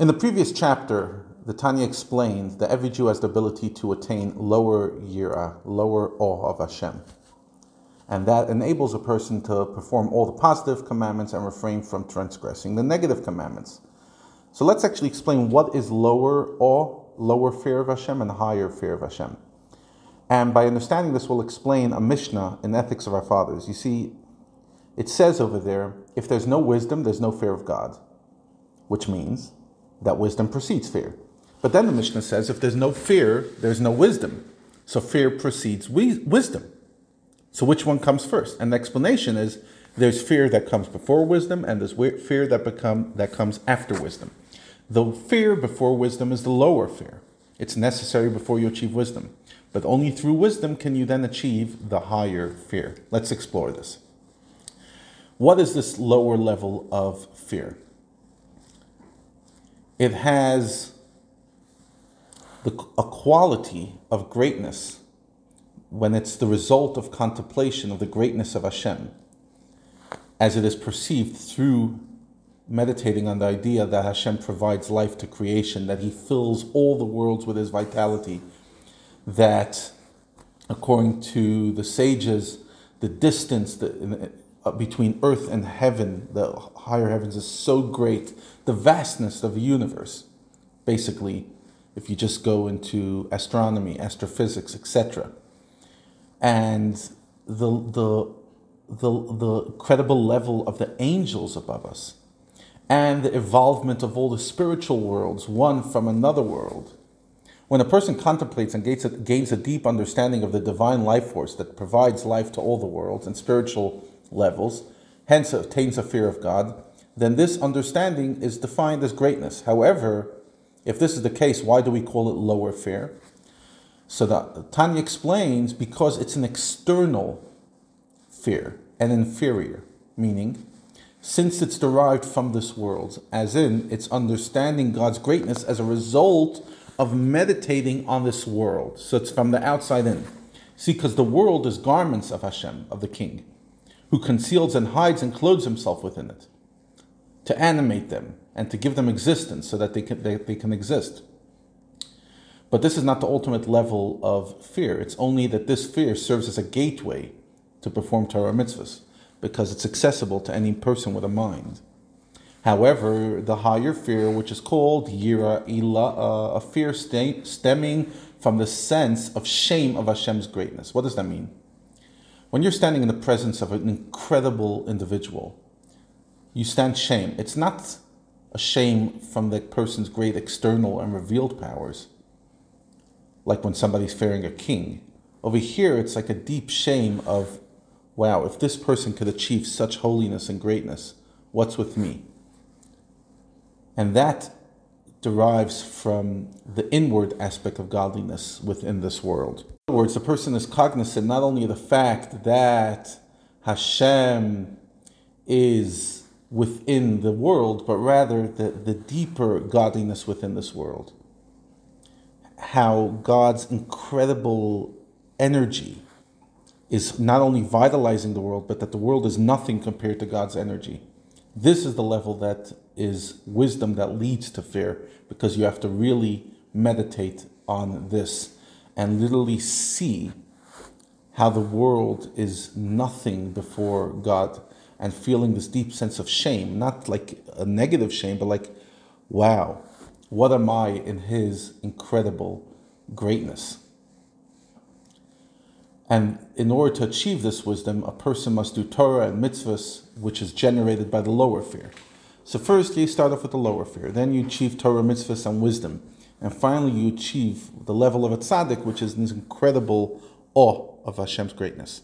In the previous chapter, the Tanya explained that every Jew has the ability to attain lower yira, lower awe of Hashem. And that enables a person to perform all the positive commandments and refrain from transgressing the negative commandments. So let's actually explain what is lower awe, lower fear of Hashem, and higher fear of Hashem. And by understanding this, we'll explain a Mishnah in Ethics of Our Fathers. You see, it says over there, if there's no wisdom, there's no fear of God, which means that wisdom precedes fear. But then the Mishnah says, if there's no fear, there's no wisdom. So fear precedes we- wisdom. So which one comes first? And the explanation is there's fear that comes before wisdom, and there's fear that become that comes after wisdom. The fear before wisdom is the lower fear. It's necessary before you achieve wisdom. But only through wisdom can you then achieve the higher fear. Let's explore this. What is this lower level of fear? It has the, a quality of greatness when it's the result of contemplation of the greatness of Hashem, as it is perceived through meditating on the idea that Hashem provides life to creation, that He fills all the worlds with His vitality, that according to the sages, the distance the, Uh, between earth and heaven, the higher heavens, is so great, the vastness of the universe, basically, if you just go into astronomy, astrophysics, etc. And the, the, the, the credible level of the angels above us, and the evolvement of all the spiritual worlds, one from another world. When a person contemplates and gains a, gains a deep understanding of the divine life force that provides life to all the worlds and spiritual levels, hence attains a fear of God, then this understanding is defined as greatness. However, if this is the case, why do we call it lower fear? So that Tanya explains because it's an external fear, an inferior, meaning since it's derived from this world, as in it's understanding God's greatness as a result of meditating on this world. So it's from the outside in. See, because the world is garments of Hashem, of the King, who conceals and hides and clothes himself within it, to animate them and to give them existence so that they can, they, they can exist. But this is not the ultimate level of fear. It's only that this fear serves as a gateway to perform Torah mitzvahs because it's accessible to any person with a mind. However, the higher fear, which is called yira ila, uh, a fear stemming from the sense of shame of Hashem's greatness. What does that mean? When you're standing in the presence of an incredible individual, you stand shame. It's not a shame from the person's great external and revealed powers, like when somebody's fearing a king. Over here, it's like a deep shame of wow, if this person could achieve such holiness and greatness, what's with me? And that derives from the inward aspect of godliness within this world. In other words, the person is cognizant not only of the fact that Hashem is within the world, but rather the, the deeper godliness within this world. How God's incredible energy is not only vitalizing the world, but that the world is nothing compared to God's energy. This is the level that is wisdom that leads to fear, because you have to really meditate on this and literally see how the world is nothing before God and feeling this deep sense of shame, not like a negative shame, but like, wow, what am I in His incredible greatness? And in order to achieve this wisdom, a person must do Torah and mitzvahs, which is generated by the lower fear. So first you start off with the lower fear, then you achieve Torah, mitzvahs, and wisdom, and finally you achieve the level of a tzaddik, which is this incredible awe of Hashem's greatness.